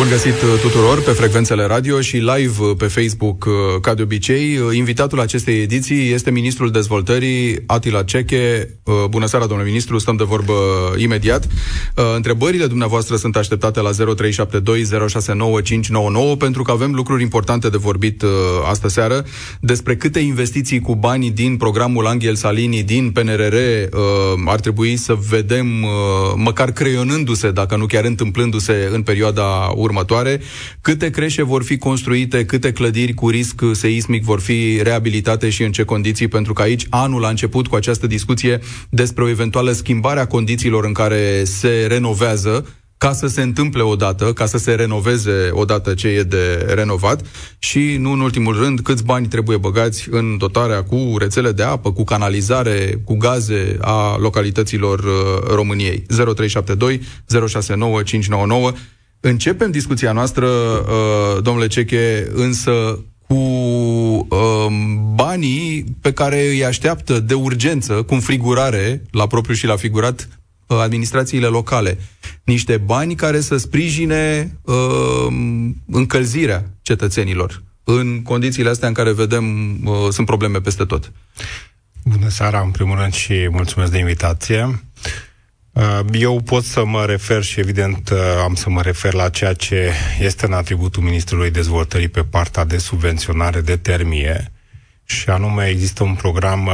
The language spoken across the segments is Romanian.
Bun găsit uh, tuturor pe frecvențele radio și live uh, pe Facebook, uh, ca de obicei. Invitatul acestei ediții este Ministrul Dezvoltării, Atila Ceche. Bună seara, domnule ministru, stăm de vorbă imediat. Întrebările dumneavoastră sunt așteptate la 0372069599 pentru că avem lucruri importante de vorbit astă seară despre câte investiții cu banii din programul Angel Salini din PNRR ar trebui să vedem măcar creionându-se, dacă nu chiar întâmplându-se în perioada următoare următoare, câte creșe vor fi construite, câte clădiri cu risc seismic vor fi reabilitate și în ce condiții, pentru că aici anul a început cu această discuție despre o eventuală schimbare a condițiilor în care se renovează, ca să se întâmple odată, ca să se renoveze odată ce e de renovat. Și, nu în ultimul rând, câți bani trebuie băgați în dotarea cu rețele de apă, cu canalizare, cu gaze a localităților uh, României. 0372 069 599 Începem discuția noastră, uh, domnule Ceche, însă cu uh, banii pe care îi așteaptă de urgență, cu înfrigurare, la propriu și la figurat, uh, administrațiile locale. Niște bani care să sprijine uh, încălzirea cetățenilor în condițiile astea în care vedem uh, sunt probleme peste tot. Bună seara, în primul rând, și mulțumesc de invitație. Uh, eu pot să mă refer și evident uh, am să mă refer la ceea ce este în atributul Ministrului Dezvoltării pe partea de subvenționare de termie și anume există un program uh,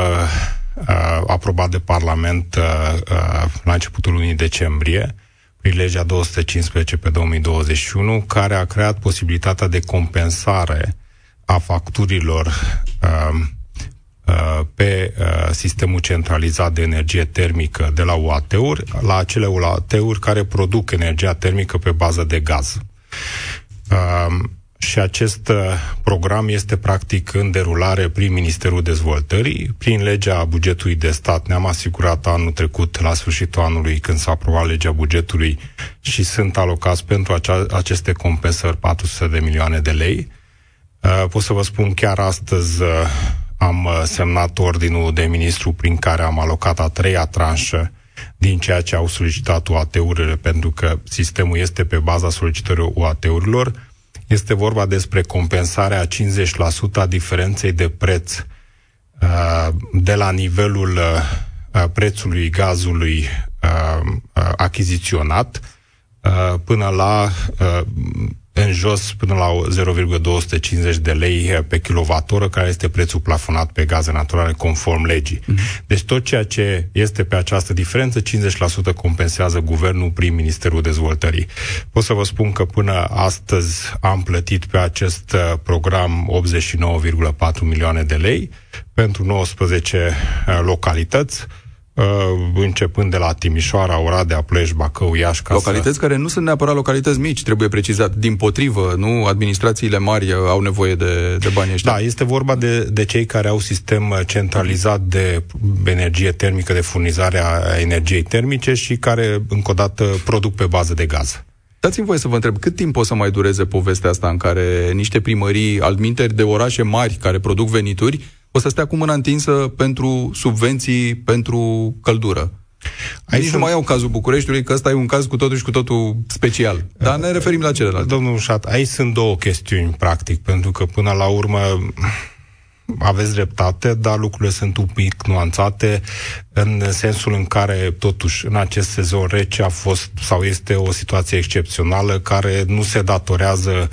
uh, aprobat de Parlament uh, uh, la începutul lunii decembrie prin legea 215 pe 2021 care a creat posibilitatea de compensare a facturilor uh, Uh, pe uh, sistemul centralizat de energie termică de la UAT-uri la acele UAT-uri care produc energia termică pe bază de gaz. Uh, și acest program este practic în derulare prin Ministerul Dezvoltării. Prin legea bugetului de stat ne-am asigurat anul trecut, la sfârșitul anului, când s-a aprobat legea bugetului și sunt alocați pentru acea, aceste compensări 400 de milioane de lei. Pot să vă spun chiar astăzi am uh, semnat ordinul de ministru prin care am alocat a treia tranșă din ceea ce au solicitat UAT-urile, pentru că sistemul este pe baza solicitării UAT-urilor. Este vorba despre compensarea 50% a diferenței de preț uh, de la nivelul uh, prețului gazului achiziționat până la în jos până la 0,250 de lei pe kilowattoră, care este prețul plafonat pe gaze naturale conform legii. Mm-hmm. Deci tot ceea ce este pe această diferență, 50% compensează guvernul prin Ministerul Dezvoltării. Pot să vă spun că până astăzi am plătit pe acest uh, program 89,4 milioane de lei pentru 19 uh, localități Uh, începând de la Timișoara, Oradea, Pleș, Bacău, Iași. Ca localități să... care nu sunt neapărat localități mici, trebuie precizat. Din potrivă, nu administrațiile mari au nevoie de, de bani ăștia. Da, este vorba de, de cei care au sistem centralizat de energie termică, de furnizare a energiei termice și care, încă o dată, produc pe bază de gaz. Dați-mi voie să vă întreb, cât timp o să mai dureze povestea asta în care niște primării altminteri de orașe mari care produc venituri o să stea cu mâna întinsă pentru subvenții, pentru căldură. Aici Nici nu mai au cazul Bucureștiului, că ăsta e un caz cu totul și cu totul special. Dar ne referim la celălalt. Domnul Șat, aici sunt două chestiuni, practic, pentru că până la urmă aveți dreptate, dar lucrurile sunt un pic nuanțate în sensul în care, totuși, în acest sezon rece a fost sau este o situație excepțională care nu se datorează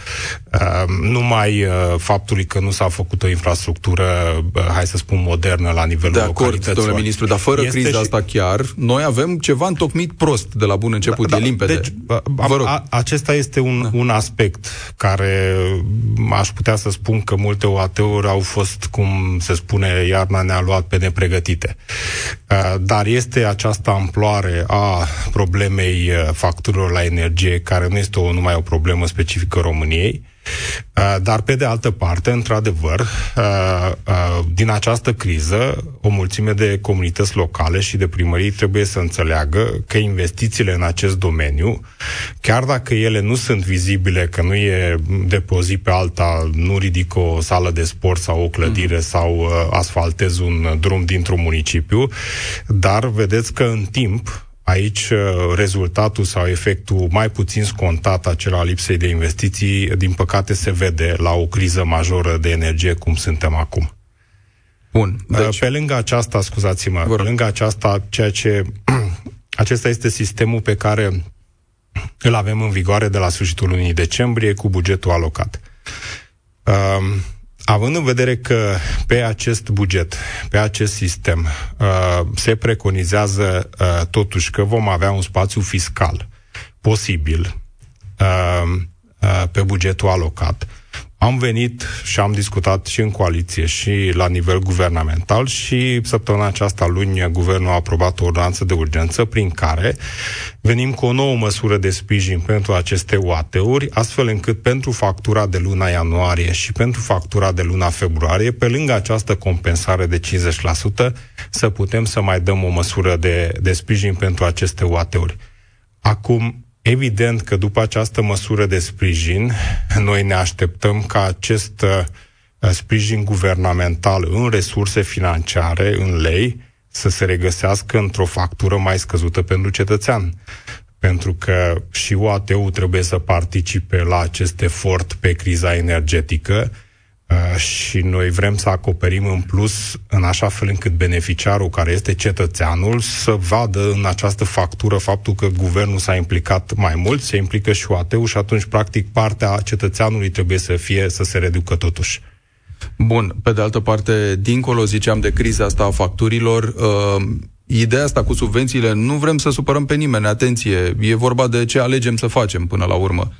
uh, numai uh, faptului că nu s-a făcut o infrastructură, uh, hai să spun, modernă la nivelul De acord, domnule ministru, dar fără este criza și... asta chiar, noi avem ceva întocmit prost de la bun început, da, e da, limpede. Deci, Vă rog. A, acesta este un, da. un aspect care aș putea să spun că multe OAT-uri au fost, cum se spune, iarna ne-a luat pe nepregătite. Uh, dar este această amploare a problemei uh, facturilor la energie, care nu este o, numai o problemă specifică României, uh, dar pe de altă parte, într-adevăr, din această criză, omul mulțime de comunități locale și de primării trebuie să înțeleagă că investițiile în acest domeniu, chiar dacă ele nu sunt vizibile, că nu e de pe o zi pe alta, nu ridică o sală de sport sau o clădire mm. sau uh, asfaltez un drum dintr-un municipiu, dar vedeți că în timp Aici uh, rezultatul sau efectul mai puțin scontat acela lipsei de investiții, din păcate, se vede la o criză majoră de energie cum suntem acum. Bun. Uh, deci... Pe lângă aceasta, scuzați-mă, Vor. pe lângă aceasta, ceea ce acesta este sistemul pe care îl avem în vigoare de la sfârșitul lunii decembrie cu bugetul alocat. Uh, Având în vedere că pe acest buget, pe acest sistem, uh, se preconizează uh, totuși că vom avea un spațiu fiscal posibil uh, pe bugetul alocat, am venit și am discutat și în coaliție și la nivel guvernamental și săptămâna aceasta luni guvernul a aprobat o ordonanță de urgență prin care venim cu o nouă măsură de sprijin pentru aceste UAT-uri, astfel încât pentru factura de luna ianuarie și pentru factura de luna februarie, pe lângă această compensare de 50%, să putem să mai dăm o măsură de, de sprijin pentru aceste UAT-uri. Acum, Evident că după această măsură de sprijin, noi ne așteptăm ca acest uh, sprijin guvernamental în resurse financiare, în lei, să se regăsească într-o factură mai scăzută pentru cetățean. Pentru că și UAT-ul trebuie să participe la acest efort pe criza energetică, Uh, și noi vrem să acoperim în plus în așa fel încât beneficiarul care este cetățeanul să vadă în această factură faptul că guvernul s-a implicat mai mult, se implică și UAT-ul și atunci practic partea cetățeanului trebuie să fie să se reducă totuși. Bun, pe de altă parte, dincolo, ziceam, de criza asta a facturilor, uh, ideea asta cu subvențiile, nu vrem să supărăm pe nimeni, atenție, e vorba de ce alegem să facem până la urmă. Uh,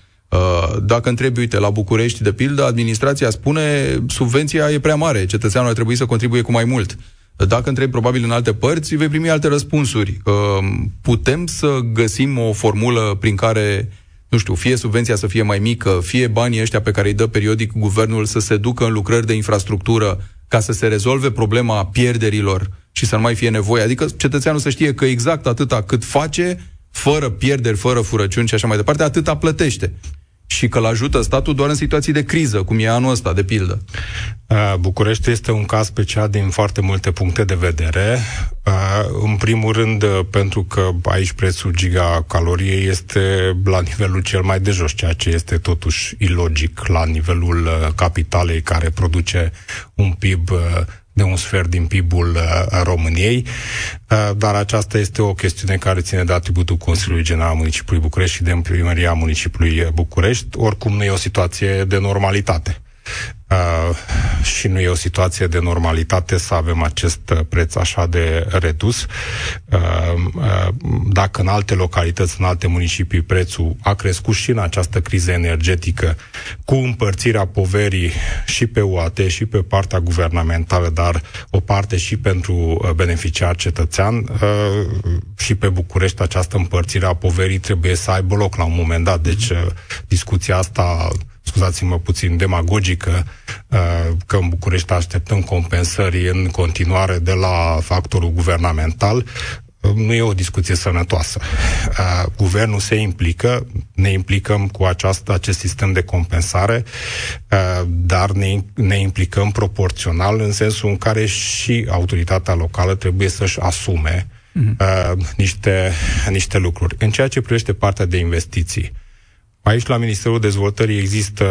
dacă întrebi, uite, la București, de pildă, administrația spune subvenția e prea mare, cetățeanul ar trebui să contribuie cu mai mult. Dacă întrebi probabil în alte părți, vei primi alte răspunsuri. Uh, putem să găsim o formulă prin care, nu știu, fie subvenția să fie mai mică, fie banii ăștia pe care îi dă periodic guvernul să se ducă în lucrări de infrastructură ca să se rezolve problema pierderilor și să nu mai fie nevoie. Adică cetățeanul să știe că exact atâta cât face, fără pierderi, fără furăciuni și așa mai departe, atâta plătește și că îl ajută statul doar în situații de criză, cum e anul ăsta, de pildă. București este un caz special din foarte multe puncte de vedere. În primul rând, pentru că aici prețul gigacaloriei este la nivelul cel mai de jos, ceea ce este totuși ilogic la nivelul capitalei care produce un PIB de un sfert din PIB-ul uh, României, uh, dar aceasta este o chestiune care ține de atributul Consiliului General Municipiului București și de primăria Municipiului București. Oricum nu e o situație de normalitate. Uh, și nu e o situație de normalitate să avem acest uh, preț așa de redus. Uh, uh, dacă în alte localități, în alte municipii, prețul a crescut și în această criză energetică, cu împărțirea poverii și pe UAT și pe partea guvernamentală, dar o parte și pentru uh, beneficiar cetățean, uh, și pe București această împărțire a poverii trebuie să aibă loc la un moment dat. Deci discuția asta scuzați-mă puțin, demagogică, uh, că în București așteptăm compensări în continuare de la factorul guvernamental, uh, nu e o discuție sănătoasă. Uh, guvernul se implică, ne implicăm cu această, acest sistem de compensare, dar ne, ne implicăm proporțional în sensul în care și autoritatea locală trebuie să-și asume mm-hmm. niște, niște lucruri. În ceea ce privește partea de investiții, Aici, la Ministerul Dezvoltării, există,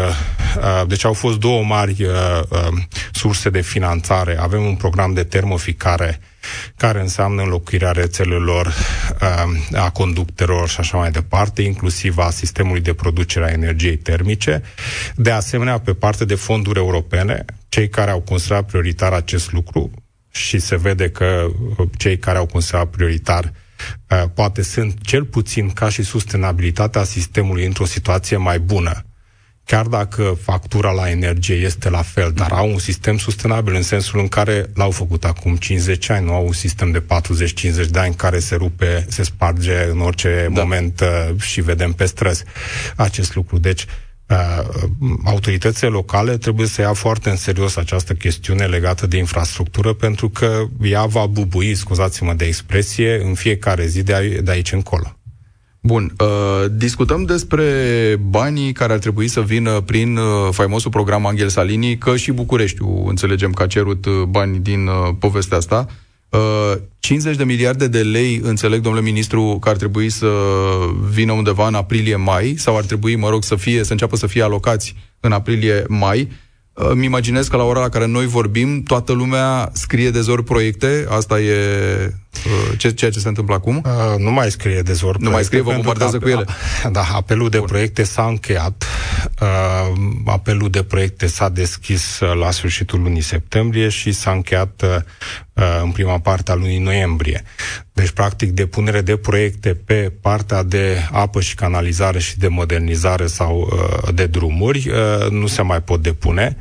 uh, deci au fost două mari uh, uh, surse de finanțare. Avem un program de termoficare care înseamnă înlocuirea rețelelor, a conductelor și așa mai departe, inclusiv a sistemului de producere a energiei termice. De asemenea, pe parte de fonduri europene, cei care au considerat prioritar acest lucru și se vede că cei care au considerat prioritar Uh, poate sunt cel puțin ca și sustenabilitatea sistemului într-o situație mai bună. Chiar dacă factura la energie este la fel, dar au un sistem sustenabil în sensul în care l-au făcut acum 50 ani, nu au un sistem de 40-50 de ani care se rupe, se sparge în orice da. moment uh, și vedem pe străzi acest lucru. Deci, Uh, autoritățile locale trebuie să ia foarte în serios această chestiune legată de infrastructură, pentru că ea va bubui, scuzați-mă de expresie, în fiecare zi de, de aici încolo. Bun, uh, discutăm despre banii care ar trebui să vină prin uh, faimosul program Angel Salini, că și Bucureștiul înțelegem că a cerut uh, bani din uh, povestea asta. Uh, 50 de miliarde de lei, înțeleg, domnule ministru, că ar trebui să vină undeva în aprilie-mai, sau ar trebui, mă rog, să fie, să înceapă să fie alocați în aprilie-mai. Îmi imaginez că la ora la care noi vorbim, toată lumea scrie de zor proiecte, asta e uh, ce, ceea ce se întâmplă acum? Uh, nu mai scrie de zor Nu mai scrie, vă bombardează cu ele. Da, apelul de Bun. proiecte s-a încheiat. Uh, apelul de proiecte s-a deschis uh, la sfârșitul lunii septembrie și s-a încheiat uh, uh, în prima parte a lunii noiembrie. Deci, practic, depunere de proiecte pe partea de apă și canalizare și de modernizare sau uh, de drumuri uh, nu se mai pot depune.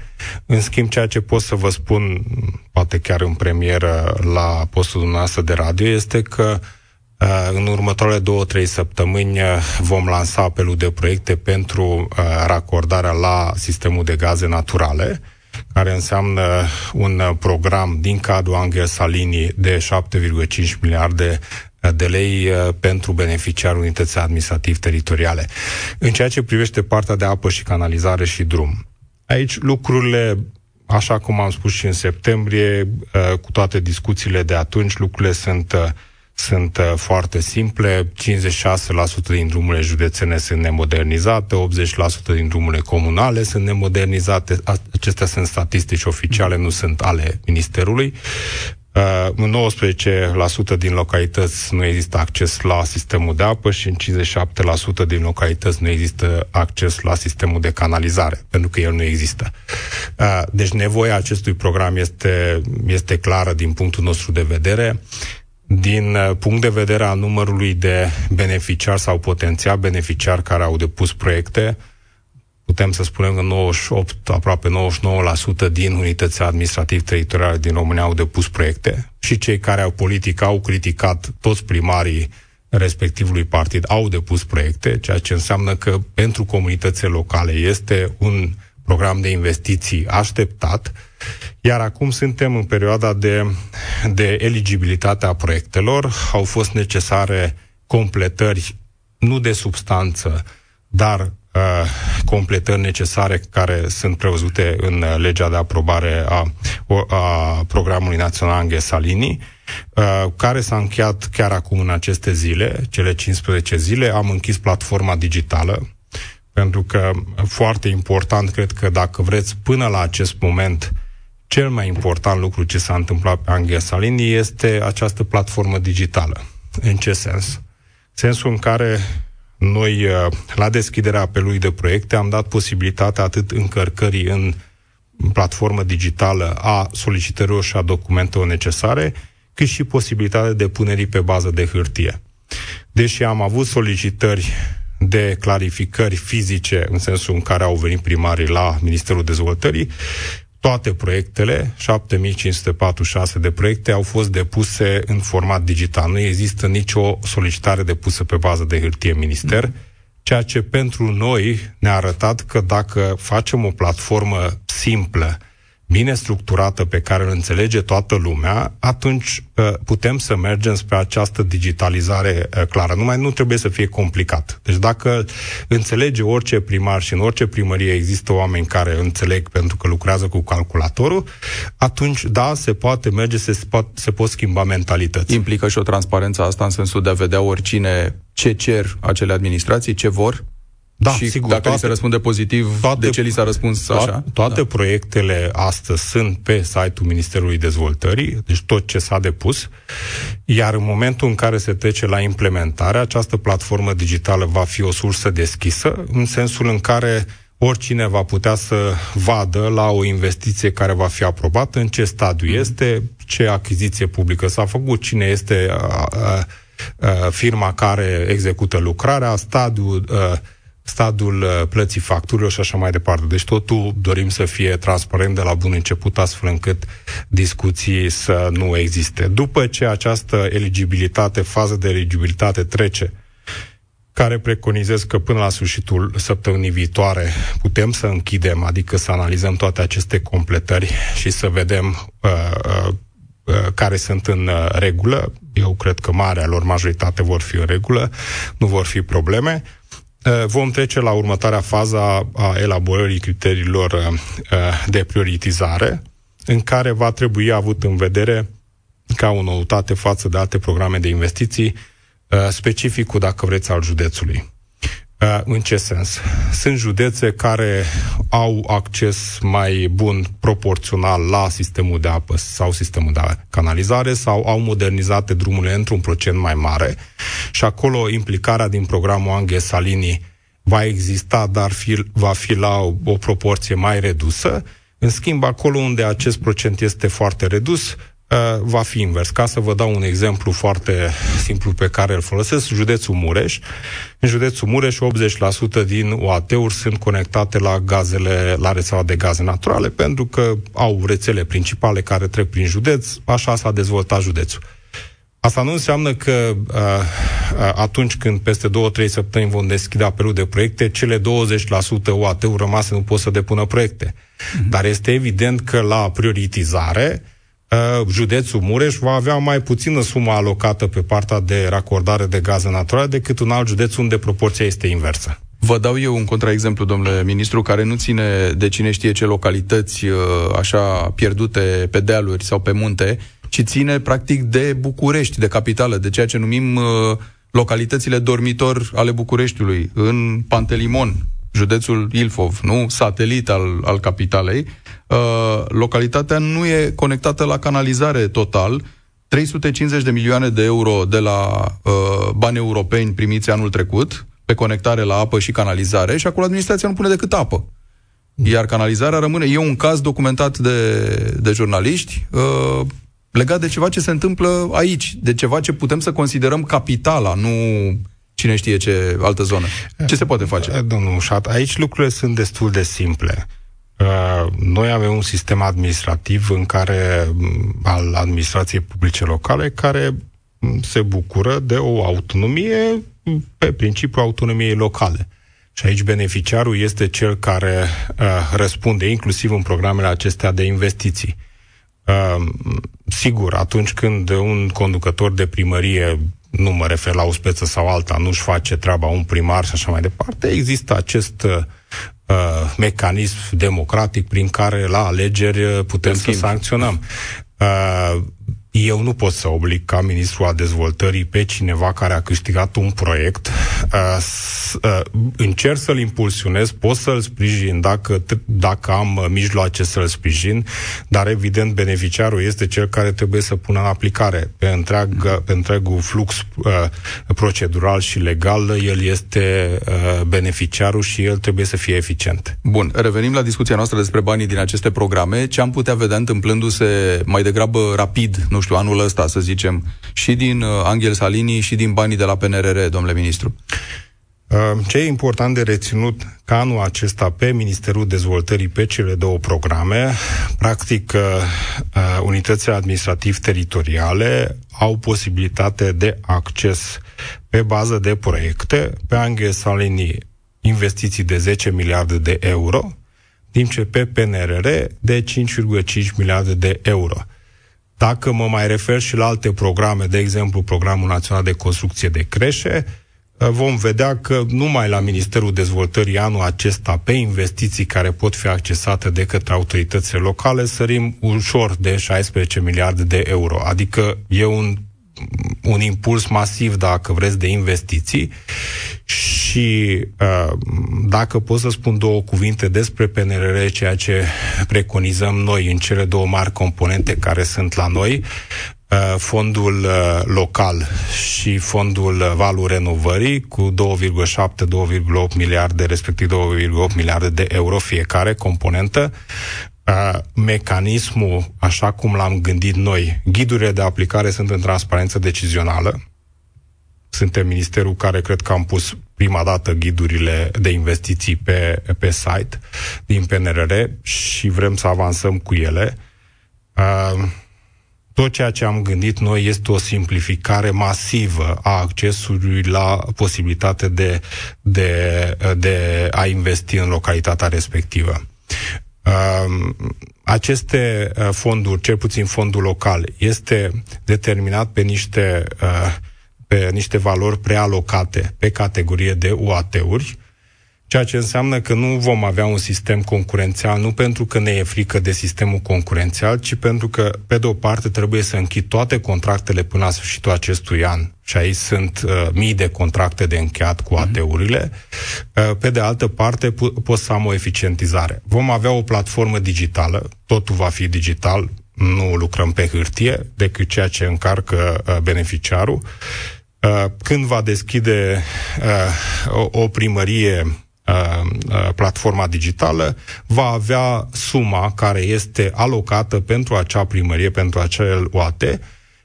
În schimb, ceea ce pot să vă spun, poate chiar în premieră la postul dumneavoastră de radio, este că uh, în următoarele două, trei săptămâni uh, vom lansa apelul de proiecte pentru uh, racordarea la sistemul de gaze naturale, care înseamnă un program din cadrul Angel Salini de 7,5 miliarde de lei pentru beneficiarul unității administrativ-teritoriale. În ceea ce privește partea de apă și canalizare și drum, Aici lucrurile, așa cum am spus și în septembrie, uh, cu toate discuțiile de atunci, lucrurile sunt uh, sunt uh, foarte simple. 56% din drumurile județene sunt nemodernizate, 80% din drumurile comunale sunt nemodernizate. Acestea sunt statistici oficiale, nu sunt ale Ministerului. Uh, în 19% din localități nu există acces la sistemul de apă și în 57% din localități nu există acces la sistemul de canalizare, pentru că el nu există. Uh, deci nevoia acestui program este, este clară din punctul nostru de vedere. Din uh, punct de vedere al numărului de beneficiari sau potențial beneficiari care au depus proiecte, putem să spunem că 98, aproape 99% din unitățile administrativ-teritoriale din România au depus proiecte și cei care au politic au criticat toți primarii respectivului partid au depus proiecte, ceea ce înseamnă că pentru comunitățile locale este un program de investiții așteptat, iar acum suntem în perioada de, de eligibilitate a proiectelor. Au fost necesare completări nu de substanță, dar uh, completări necesare care sunt prevăzute în legea de aprobare a, a programului național Anghe Salini, uh, care s-a încheiat chiar acum în aceste zile, cele 15 zile. Am închis platforma digitală, pentru că foarte important, cred că dacă vreți, până la acest moment, cel mai important lucru ce s-a întâmplat pe Anghe Salini este această platformă digitală. În ce sens? Sensul în care noi, uh, la deschiderea apelului de proiecte, am dat posibilitatea atât încărcării în platformă digitală a solicitărilor și a documentelor necesare, cât și posibilitatea depunerii pe bază de hârtie. Deși am avut solicitări de clarificări fizice, în sensul în care au venit primarii la Ministerul Dezvoltării, toate proiectele, 7546 de proiecte, au fost depuse în format digital. Nu există nicio solicitare depusă pe bază de hârtie minister, ceea ce pentru noi ne-a arătat că dacă facem o platformă simplă, bine structurată pe care îl înțelege toată lumea, atunci uh, putem să mergem spre această digitalizare uh, clară. Numai nu trebuie să fie complicat. Deci dacă înțelege orice primar și în orice primărie există oameni care înțeleg pentru că lucrează cu calculatorul, atunci da, se poate merge, se, pot, se pot schimba mentalități. Implică și o transparență asta în sensul de a vedea oricine ce cer acele administrații, ce vor? Da, și sigur, dacă toate, li se răspunde pozitiv, toate, de ce li s-a răspuns toate, așa? Toate da. proiectele astăzi sunt pe site-ul Ministerului Dezvoltării, deci tot ce s-a depus, iar în momentul în care se trece la implementare, această platformă digitală va fi o sursă deschisă, în sensul în care oricine va putea să vadă la o investiție care va fi aprobată, în ce stadiu mm. este, ce achiziție publică s-a făcut, cine este a, a, a, firma care execută lucrarea, stadiul a, stadiul uh, plății facturilor și așa mai departe. Deci totul dorim să fie transparent de la bun început, astfel încât discuții să nu existe. După ce această eligibilitate, fază de eligibilitate trece, care preconizez că până la sfârșitul săptămânii viitoare putem să închidem, adică să analizăm toate aceste completări și să vedem uh, uh, uh, care sunt în uh, regulă. Eu cred că marea lor majoritate vor fi în regulă, nu vor fi probleme. Uh, vom trece la următoarea fază a elaborării criteriilor uh, de prioritizare, în care va trebui avut în vedere ca o noutate față de alte programe de investiții, Uh, specificul, dacă vreți, al județului. Uh, în ce sens? Sunt județe care au acces mai bun proporțional la sistemul de apă sau sistemul de canalizare sau au modernizate drumurile într-un procent mai mare și acolo implicarea din programul Anghe Salini va exista, dar fi, va fi la o, o proporție mai redusă. În schimb, acolo unde acest procent este foarte redus, Uh, va fi invers. Ca să vă dau un exemplu foarte simplu pe care îl folosesc, județul Mureș. În județul Mureș, 80% din OAT-uri sunt conectate la gazele, la rețeaua de gaze naturale, pentru că au rețele principale care trec prin județ, așa s-a dezvoltat județul. Asta nu înseamnă că uh, uh atunci când peste 2-3 săptămâni vom deschide apelul de proiecte, cele 20% OAT-uri rămase nu pot să depună proiecte. Mm-hmm. Dar este evident că la prioritizare Uh, județul Mureș va avea mai puțină sumă alocată pe partea de racordare de gaze naturale decât un alt județ unde proporția este inversă. Vă dau eu un contraexemplu, domnule ministru, care nu ține de cine știe ce localități uh, așa pierdute pe dealuri sau pe munte, ci ține practic de București, de capitală, de ceea ce numim uh, localitățile dormitor ale Bucureștiului, în Pantelimon, județul Ilfov, nu satelit al, al capitalei, uh, localitatea nu e conectată la canalizare total. 350 de milioane de euro de la uh, bani europeni primiți anul trecut pe conectare la apă și canalizare și acolo administrația nu pune decât apă. Iar canalizarea rămâne. E un caz documentat de, de jurnaliști uh, legat de ceva ce se întâmplă aici, de ceva ce putem să considerăm capitala, nu cine știe ce altă zonă. Ce se poate face? Eh, domnul Șat, aici lucrurile sunt destul de simple. Uh, noi avem un sistem administrativ în care, mm, al administrației publice locale, care mm, se bucură de o autonomie mm, pe principiul autonomiei locale. Și aici beneficiarul este cel care uh, răspunde inclusiv în programele acestea de investiții. Uh, sigur, atunci când un conducător de primărie nu mă refer la o speță sau alta, nu-și face treaba un primar și așa mai departe, există acest uh, mecanism democratic prin care la alegeri putem să sancționăm. Uh, eu nu pot să oblig ca ministru a dezvoltării pe cineva care a câștigat un proiect. Uh, uh, încerc să-l impulsionez, pot să-l sprijin dacă, dacă am mijloace să-l sprijin, dar evident beneficiarul este cel care trebuie să pună în aplicare pe, întreag, pe întregul flux uh, procedural și legal. El este uh, beneficiarul și el trebuie să fie eficient. Bun, revenim la discuția noastră despre banii din aceste programe. Ce am putea vedea întâmplându-se mai degrabă rapid, nu știu, anul ăsta, să zicem, și din uh, Angel Salini și din banii de la PNRR, domnule ministru? Uh, ce e important de reținut ca anul acesta pe Ministerul Dezvoltării pe cele două programe, practic uh, unitățile administrativ-teritoriale au posibilitate de acces pe bază de proiecte, pe Angel Salini investiții de 10 miliarde de euro, timp ce pe PNRR de 5,5 miliarde de euro. Dacă mă mai refer și la alte programe, de exemplu Programul Național de Construcție de Creșe, uh, vom vedea că numai la Ministerul Dezvoltării anul acesta, pe investiții care pot fi accesate de către autoritățile locale, sărim ușor de 16 miliarde de euro. Adică e un un impuls masiv, dacă vreți, de investiții și uh, dacă pot să spun două cuvinte despre PNRR, ceea ce preconizăm noi în cele două mari componente care sunt la noi, uh, fondul uh, local și fondul valul renovării cu 2,7-2,8 miliarde, respectiv 2,8 miliarde de euro fiecare componentă, mecanismul, așa cum l-am gândit noi, ghidurile de aplicare sunt în transparență decizională. Suntem ministerul care cred că am pus prima dată ghidurile de investiții pe, pe site din PNRR și vrem să avansăm cu ele. tot ceea ce am gândit noi este o simplificare masivă a accesului la posibilitate de, de, de a investi în localitatea respectivă. Um, aceste uh, fonduri, cel puțin fondul local, este determinat pe niște, uh, pe niște valori prealocate pe categorie de UAT-uri, ceea ce înseamnă că nu vom avea un sistem concurențial, nu pentru că ne e frică de sistemul concurențial, ci pentru că, pe de o parte, trebuie să închid toate contractele până la sfârșitul acestui an, și aici sunt uh, mii de contracte de încheiat cu mhm. AT-urile, uh, pe de altă parte, po- pot să am o eficientizare. Vom avea o platformă digitală, totul va fi digital, nu lucrăm pe hârtie, decât ceea ce încarcă uh, beneficiarul. Uh, când va deschide uh, o, o primărie Uh, uh, platforma digitală va avea suma care este alocată pentru acea primărie, pentru acel OAT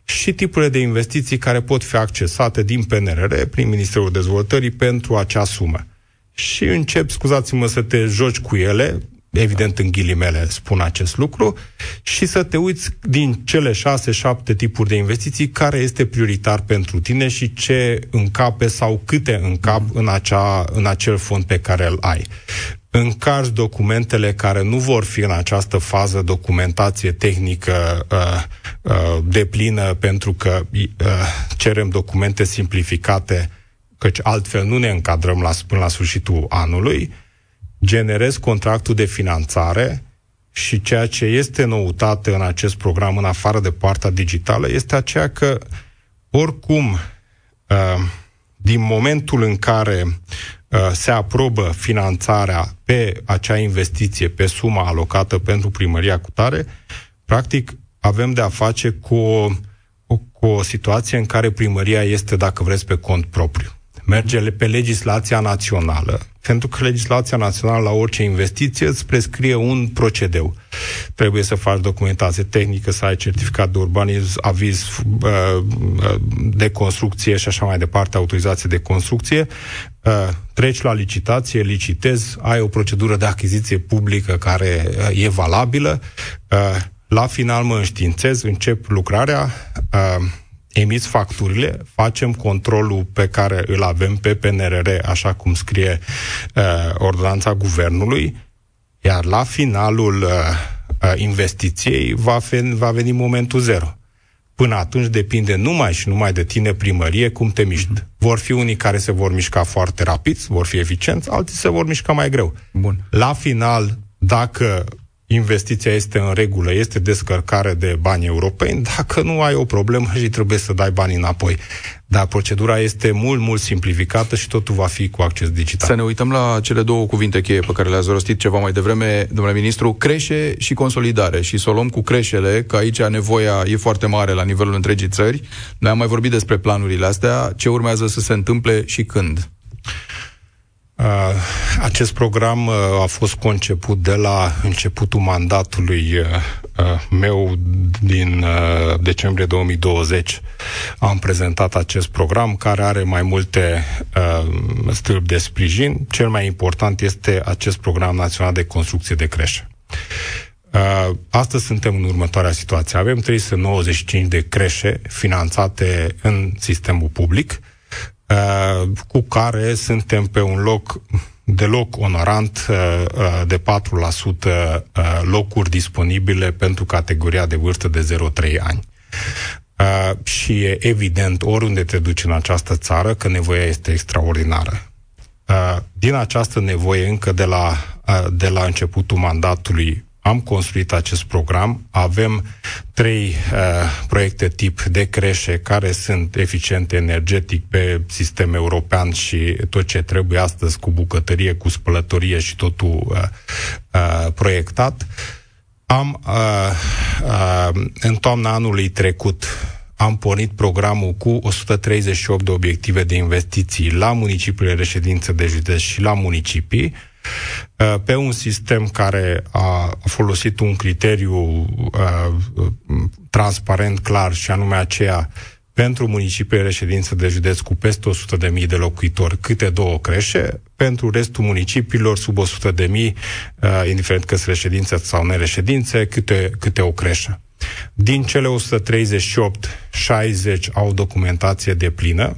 și tipurile de investiții care pot fi accesate din PNRR prin Ministerul Dezvoltării pentru acea sumă. Și încep, scuzați-mă, să te joci cu ele, evident în ghilimele spun acest lucru, și să te uiți din cele șase, șapte tipuri de investiții care este prioritar pentru tine și ce încape sau câte încap în, acea, în acel fond pe care îl ai. Încarci documentele care nu vor fi în această fază documentație tehnică uh, uh, de plină pentru că uh, cerem documente simplificate, căci altfel nu ne încadrăm la, până la sfârșitul anului, generez contractul de finanțare și ceea ce este noutate în acest program, în afară de partea digitală, este aceea că, oricum, uh, din momentul în care uh, se aprobă finanțarea pe acea investiție, pe suma alocată pentru primăria cu tare, practic avem de a face cu o, cu o situație în care primăria este, dacă vreți, pe cont propriu. Merge pe legislația națională, pentru că legislația națională la orice investiție îți prescrie un procedeu. Trebuie să faci documentație tehnică, să ai certificat de urbanism, aviz uh, uh, de construcție și așa mai departe, autorizație de construcție, uh, treci la licitație, licitezi, ai o procedură de achiziție publică care e valabilă, la final mă înștiințez, încep lucrarea, emiți facturile, facem controlul pe care îl avem pe PNRR, așa cum scrie uh, ordonanța guvernului, iar la finalul uh, uh, investiției va, fi, va veni momentul zero. Până atunci depinde numai și numai de tine primărie cum te miști. Vor fi unii care se vor mișca foarte rapid, vor fi eficienți, alții se vor mișca mai greu. Bun. La final, dacă investiția este în regulă, este descărcare de bani europeni, dacă nu ai o problemă și trebuie să dai banii înapoi. Dar procedura este mult, mult simplificată și totul va fi cu acces digital. Să ne uităm la cele două cuvinte cheie pe care le-ați rostit ceva mai devreme, domnule ministru, creșe și consolidare. Și să o luăm cu creșele, că aici nevoia e foarte mare la nivelul întregii țări. Noi am mai vorbit despre planurile astea. Ce urmează să se întâmple și când? Uh, acest program uh, a fost conceput de la începutul mandatului uh, meu din decembrie 2020. Am prezentat acest program care are mai multe stâlpi de sprijin. Cel mai important este acest program național de construcție de creșe. Astăzi suntem în următoarea situație. Avem 395 de creșe finanțate în sistemul public, Uh, cu care suntem pe un loc deloc onorant uh, uh, de 4% locuri disponibile pentru categoria de vârstă de 0-3 ani. Și e evident, oriunde te duci în această țară, că nevoia este extraordinară. Din această nevoie, încă de la, de la începutul mandatului, am construit acest program, avem trei uh, proiecte tip de creșe care sunt eficiente energetic pe sistem european și tot ce trebuie astăzi cu bucătărie, cu spălătorie și totul uh, uh, proiectat. Am, uh, uh, în toamna anului trecut, am pornit programul cu 138 de obiective de investiții la municipiile reședință de județ și la municipii, Uh, pe un sistem care a folosit un criteriu uh, transparent, clar, și anume aceea pentru municipiile reședință de județ cu peste 100.000 de locuitori, câte două creșe, pentru restul municipiilor sub 100.000, uh, indiferent că sunt reședințe sau nereședințe, câte, câte o creșă. Din cele 138, 60 au documentație de plină,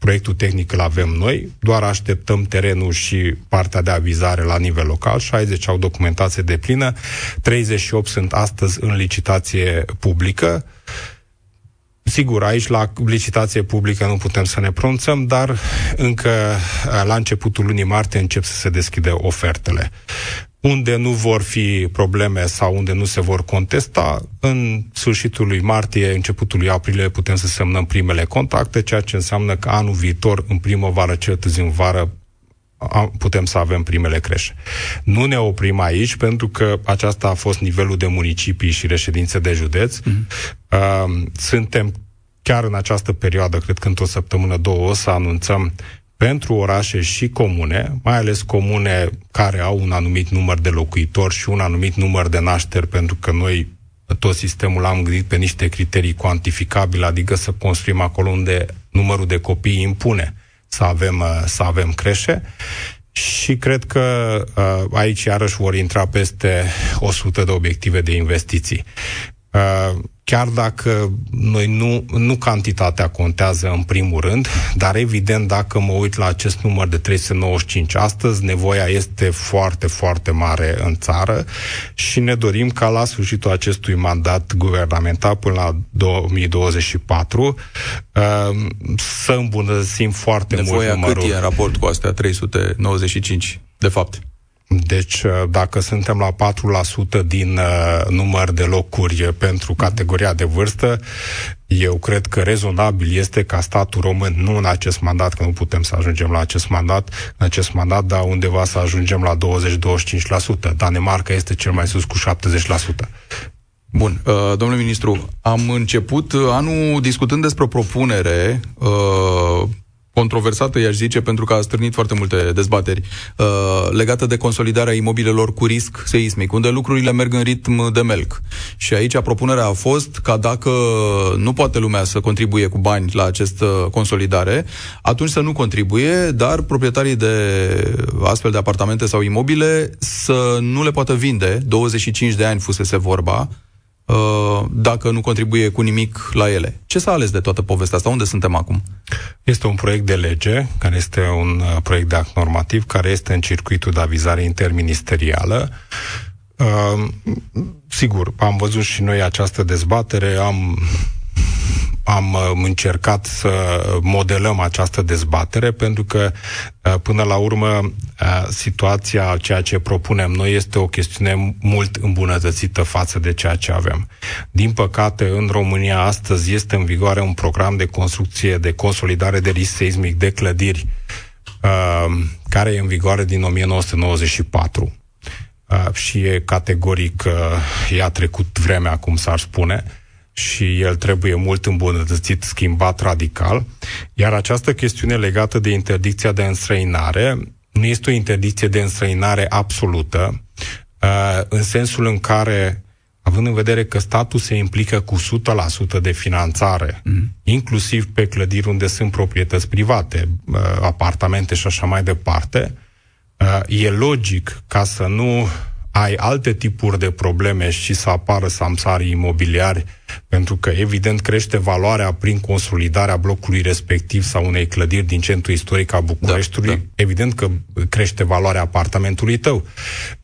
proiectul tehnic îl avem noi, doar așteptăm terenul și partea de avizare la nivel local, 60 au documentație de plină, 38 sunt astăzi în licitație publică, Sigur, aici la licitație publică nu putem să ne pronunțăm, dar încă la începutul lunii martie încep să se deschide ofertele. Unde nu vor fi probleme sau unde nu se vor contesta, în sfârșitul lui martie, începutul lui aprilie, putem să semnăm primele contacte, ceea ce înseamnă că anul viitor, în primăvară, cel târziu în vară, putem să avem primele creșe. Nu ne oprim aici, pentru că aceasta a fost nivelul de municipii și reședințe de județ. Mm-hmm. Suntem chiar în această perioadă, cred că într-o săptămână, două, o să anunțăm pentru orașe și comune, mai ales comune care au un anumit număr de locuitori și un anumit număr de nașteri, pentru că noi tot sistemul am gândit pe niște criterii cuantificabile, adică să construim acolo unde numărul de copii impune să avem, uh, să avem creșe. Și cred că uh, aici iarăși vor intra peste 100 de obiective de investiții. Uh, chiar dacă noi nu, nu cantitatea contează în primul rând, dar evident dacă mă uit la acest număr de 395 astăzi, nevoia este foarte, foarte mare în țară și ne dorim ca la sfârșitul acestui mandat guvernamental până la 2024 uh, să îmbunătățim foarte nevoia mult numărul. Nevoia cât e în raport cu astea 395, de fapt? Deci, uh, dacă suntem la 4% din uh, număr de locuri pentru categoria de vârstă, eu cred că rezonabil este ca statul român, nu în acest mandat, că nu putem să ajungem la acest mandat, în acest mandat, dar undeva să ajungem la 20-25%. Danemarca este cel mai sus cu 70%. Bun, uh, domnule ministru, am început anul discutând despre o propunere uh, controversată, i-aș zice, pentru că a strânit foarte multe dezbateri uh, legată de consolidarea imobilelor cu risc seismic, unde lucrurile merg în ritm de melc. Și aici propunerea a fost ca dacă nu poate lumea să contribuie cu bani la această consolidare, atunci să nu contribuie, dar proprietarii de astfel de apartamente sau imobile să nu le poată vinde, 25 de ani fusese vorba, Uh, dacă nu contribuie cu nimic la ele. Ce s-a ales de toată povestea asta? Unde suntem acum? Este un proiect de lege, care este un uh, proiect de act normativ, care este în circuitul de avizare interministerială. Uh, sigur, am văzut și noi această dezbatere, am am uh, încercat să modelăm această dezbatere, pentru că, uh, până la urmă, uh, situația, ceea ce propunem noi, este o chestiune mult îmbunătățită față de ceea ce avem. Din păcate, în România, astăzi, este în vigoare un program de construcție, de consolidare de risc seismic de clădiri, care e în vigoare din 1994 și e categoric, i-a trecut vremea, cum s-ar spune, și el trebuie mult îmbunătățit, schimbat radical. Iar această chestiune legată de interdicția de înstrăinare nu este o interdicție de înstrăinare absolută, uh, în sensul în care, având în vedere că statul se implică cu 100% de finanțare, mm. inclusiv pe clădiri unde sunt proprietăți private, uh, apartamente și așa mai departe, uh, e logic ca să nu ai alte tipuri de probleme și să apară samsarii imobiliari, pentru că evident crește valoarea prin consolidarea blocului respectiv sau unei clădiri din centru istoric a Bucureștiului, da, da. evident că crește valoarea apartamentului tău.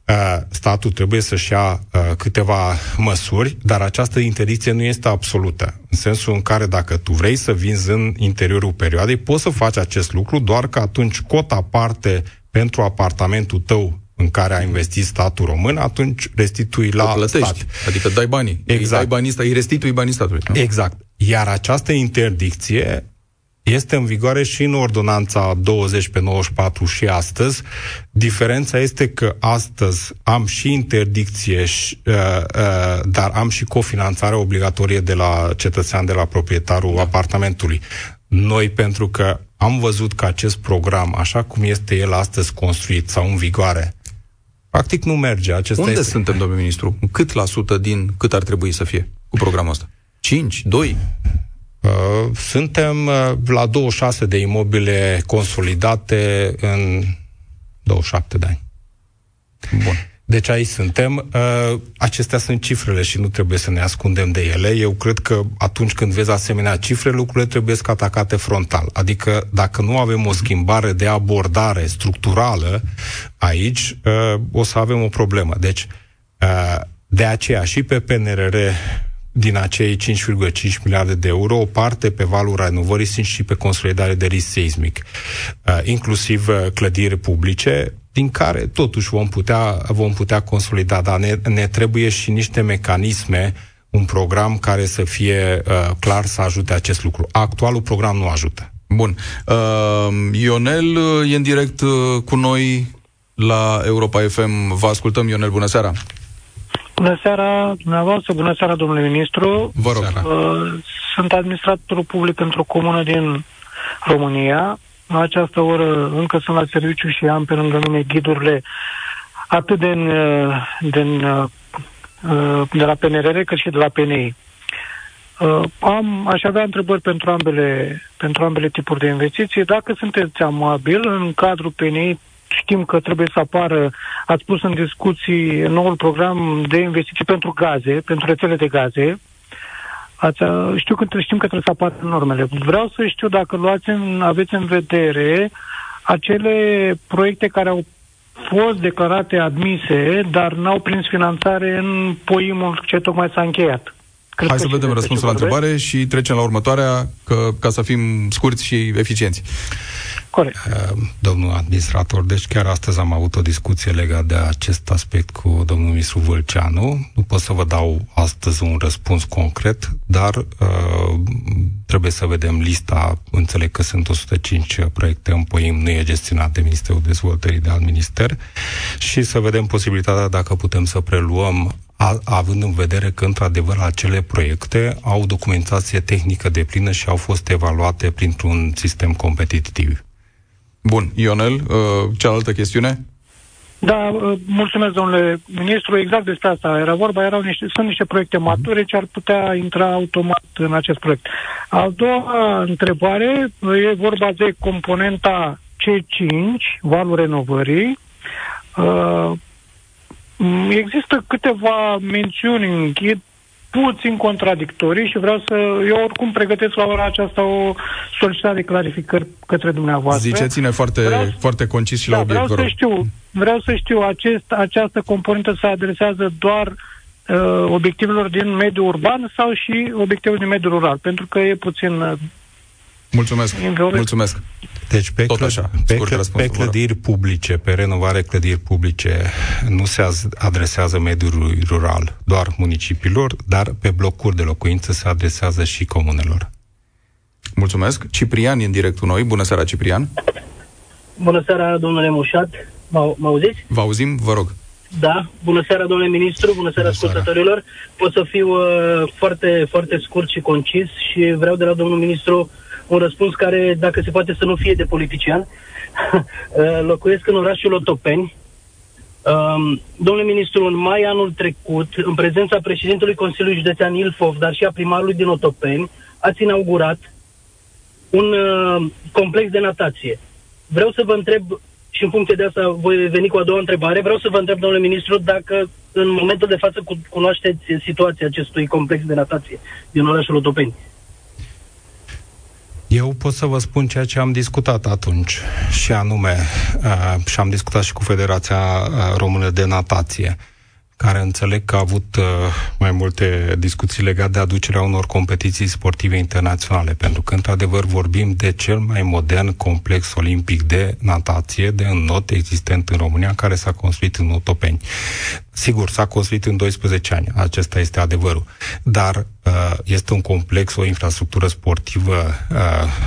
Uh, statul trebuie să-și ia uh, câteva măsuri, dar această interdicție nu este absolută. În sensul în care dacă tu vrei să vinzi în interiorul perioadei, poți să faci acest lucru, doar că atunci cota parte pentru apartamentul tău în care a investit statul român, atunci restitui la plătești, stat. Adică dai banii. Exact. Îi dai banii, îi restitui banii statului. Nu? Exact. Iar această interdicție este în vigoare și în ordonanța 20 pe 94 și astăzi. Diferența este că astăzi am și interdicție, și, uh, uh, dar am și cofinanțare obligatorie de la cetățean, de la proprietarul da. apartamentului. Noi, pentru că am văzut că acest program, așa cum este el astăzi construit sau în vigoare, Practic nu merge. Acesta Unde este... suntem, domnule ministru? Cât la sută din cât ar trebui să fie cu programul ăsta? 5? 2? Uh, suntem uh, la 26 de imobile consolidate în 27 de ani. Bun. Deci aici suntem. Uh, acestea sunt cifrele și nu trebuie să ne ascundem de ele. Eu cred că atunci când vezi asemenea cifre, lucrurile trebuie să atacate frontal. Adică dacă nu avem o schimbare de abordare structurală aici, uh, o să avem o problemă. Deci, uh, de aceea și pe PNRR din acei 5,5 miliarde de euro, o parte pe valul renovării sunt și pe consolidare de risc seismic, uh, inclusiv uh, clădiri publice, din care totuși vom putea, vom putea consolida, dar ne, ne trebuie și niște mecanisme, un program care să fie uh, clar să ajute acest lucru. Actualul program nu ajută. Bun. Uh, Ionel uh, e în direct uh, cu noi la Europa FM. Vă ascultăm, Ionel, bună seara! Bună seara, dumneavoastră, bună seara, domnule ministru. Vă rog. Uh, sunt administratorul public într-o comună din România. La această oră încă sunt la serviciu și am pe lângă mine ghidurile atât din, din, de la PNRR cât și de la PNI. Am, aș avea întrebări pentru ambele, pentru ambele tipuri de investiții. Dacă sunteți amabil, în cadrul PNI știm că trebuie să apară, ați pus în discuții noul program de investiții pentru gaze, pentru rețele de gaze. Ați, știu că știm că trebuie să apară normele. Vreau să știu dacă luați în, aveți în vedere acele proiecte care au fost declarate admise, dar n-au prins finanțare în poimul ce tocmai s-a încheiat. Cred Hai să vedem răspunsul la întrebare și trecem la următoarea, că, ca să fim scurți și eficienți. Corect. Uh, domnul administrator, deci chiar astăzi am avut o discuție legată de acest aspect cu domnul ministru Vâlceanu. Nu pot să vă dau astăzi un răspuns concret, dar uh, trebuie să vedem lista. Înțeleg că sunt 105 proiecte în POIM, nu e gestionat de Ministerul Dezvoltării de alt minister și să vedem posibilitatea dacă putem să preluăm a, având în vedere că, într-adevăr, acele proiecte au documentație tehnică de plină și au fost evaluate printr-un sistem competitiv. Bun. Ionel, uh, cealaltă chestiune? Da, uh, mulțumesc, domnule ministru. Exact despre asta era vorba. Erau niște, sunt niște proiecte mhm. mature ce ar putea intra automat în acest proiect. A doua întrebare e vorba de componenta C5, valul renovării. Uh, există câteva mențiuni în ghid puțin contradictorii și vreau să... Eu oricum pregătesc la ora aceasta o solicitare de clarificări către dumneavoastră. Ziceți-ne foarte, vreau, foarte concis și da, la obiect, vreau să știu, vreau să știu, acest, această componentă se adresează doar uh, obiectivelor din mediul urban sau și obiectivele din mediul rural? Pentru că e puțin... Uh, mulțumesc, mulțumesc. Deci pe, Tot așa, pe, răspuns, pe clădiri publice, pe renovare clădiri publice, nu se adresează mediului rural, doar municipiilor, dar pe blocuri de locuință se adresează și comunelor. Mulțumesc. Ciprian e în direct cu noi. Bună seara, Ciprian. Bună seara, domnule Mușat. Mă, mă auziți? Vă auzim, vă rog. Da, bună seara, domnule ministru, bună seara, bună ascultătorilor. Pot să fiu uh, foarte, foarte scurt și concis și vreau de la domnul ministru uh, un răspuns care, dacă se poate să nu fie de politician. Uh, locuiesc în orașul Otopeni. Um, domnule ministru, în mai anul trecut, în prezența președintelui Consiliului Județean Ilfov, dar și a primarului din Otopeni, ați inaugurat un uh, complex de natație. Vreau să vă întreb, și în funcție de asta voi veni cu a doua întrebare, vreau să vă întreb, domnule ministru, dacă în momentul de față cunoașteți situația acestui complex de natație din orașul Otopeni. Eu pot să vă spun ceea ce am discutat atunci, și anume, uh, și am discutat și cu Federația uh, Română de Natație, care înțeleg că a avut uh, mai multe discuții legate de aducerea unor competiții sportive internaționale, pentru că, într-adevăr, vorbim de cel mai modern complex olimpic de natație, de înnot existent în România, care s-a construit în Otopeni. Sigur, s-a construit în 12 ani, acesta este adevărul, dar uh, este un complex, o infrastructură sportivă uh,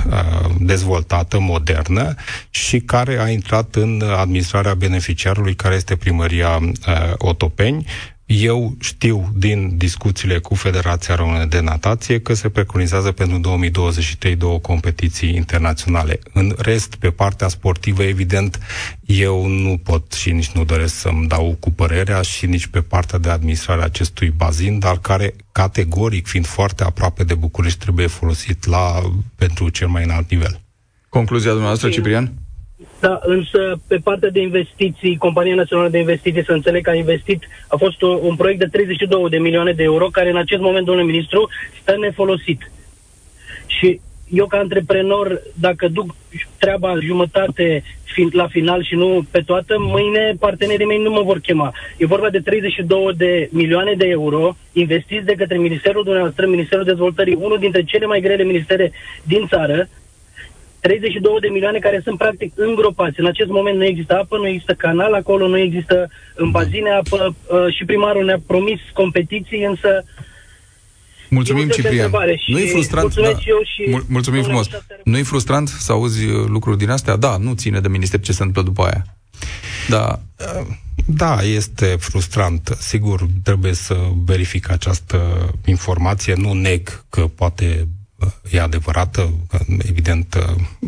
uh, dezvoltată, modernă și care a intrat în administrarea beneficiarului, care este primăria uh, Otopeni, eu știu din discuțiile cu Federația Română de Natație că se preconizează pentru 2023 două competiții internaționale. În rest, pe partea sportivă, evident, eu nu pot și nici nu doresc să-mi dau cu părerea și nici pe partea de administrare a acestui bazin, dar care, categoric, fiind foarte aproape de București, trebuie folosit la, pentru cel mai înalt nivel. Concluzia dumneavoastră, Ciprian? Da, însă pe partea de investiții, Compania Națională de Investiții, să înțeleg că a investit, a fost o, un proiect de 32 de milioane de euro, care în acest moment, domnule ministru, stă nefolosit. Și eu ca antreprenor, dacă duc treaba jumătate la final și nu pe toată, mâine partenerii mei nu mă vor chema. E vorba de 32 de milioane de euro investiți de către Ministerul dumneavoastră, Ministerul Dezvoltării, unul dintre cele mai grele ministere din țară, 32 de milioane care sunt practic îngropați. În acest moment nu există apă, nu există canal acolo, nu există în bazine apă uh, și primarul ne-a promis competiții, însă Mulțumim, Ciprian. Nu e frustrant, da. și Mul- mulțumim frumos. Nu e frustrant să auzi uh, lucruri din astea? Da, nu ține de minister ce se întâmplă după aia. Da. Uh, da, este frustrant. Sigur, trebuie să verific această informație. Nu neg că poate uh, e adevărată, evident,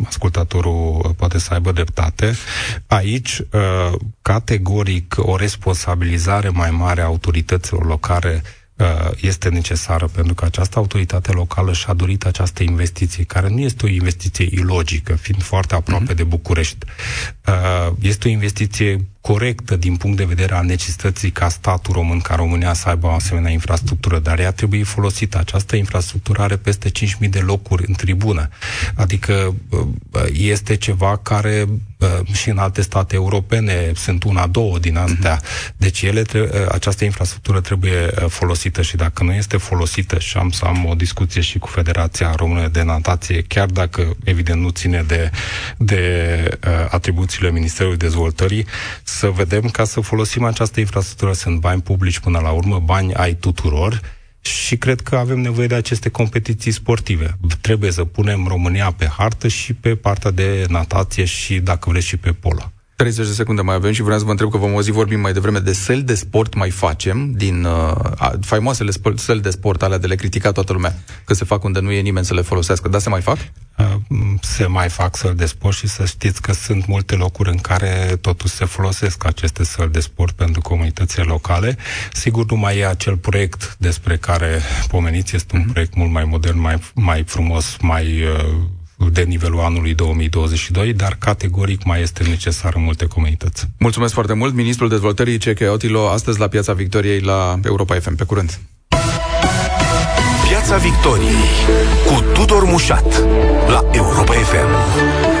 ascultatorul poate să aibă dreptate. Aici, categoric, o responsabilizare mai mare a autorităților locale Uh, este necesară, pentru că această autoritate locală și-a dorit această investiție, care nu este o investiție ilogică, fiind foarte aproape mm-hmm. de București. Uh, este o investiție corectă din punct de vedere al necesității ca statul român, ca România să aibă o asemenea infrastructură, dar ea trebuie folosită. Această infrastructură are peste 5.000 de locuri în tribună. Adică uh, este ceva care uh, și în alte state europene sunt una, două din astea. Deci ele, uh, această infrastructură trebuie folosită și dacă nu este folosită și am să am o discuție și cu Federația Română de Natație, chiar dacă evident nu ține de, de atribuțiile Ministerului Dezvoltării, să vedem ca să folosim această infrastructură. Sunt bani publici până la urmă, bani ai tuturor și cred că avem nevoie de aceste competiții sportive. Trebuie să punem România pe hartă și pe partea de natație și, dacă vreți, și pe polo. 30 de secunde mai avem și vreau să vă întreb că vom auzi vorbim mai devreme de săli de sport mai facem, din uh, faimoasele săli de sport alea de le critica toată lumea, că se fac unde nu e nimeni să le folosească, dar se mai fac? Uh, se mai fac săli de sport și să știți că sunt multe locuri în care totuși se folosesc aceste săli de sport pentru comunitățile locale. Sigur, nu mai e acel proiect despre care pomeniți, este un mm-hmm. proiect mult mai modern, mai, mai frumos, mai uh, de nivelul anului 2022, dar categoric mai este necesar în multe comunități. Mulțumesc foarte mult, Ministrul Dezvoltării Ceche Otilo, astăzi la Piața Victoriei la Europa FM. Pe curând! Piața Victoriei cu Tudor Mușat la Europa FM.